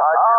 I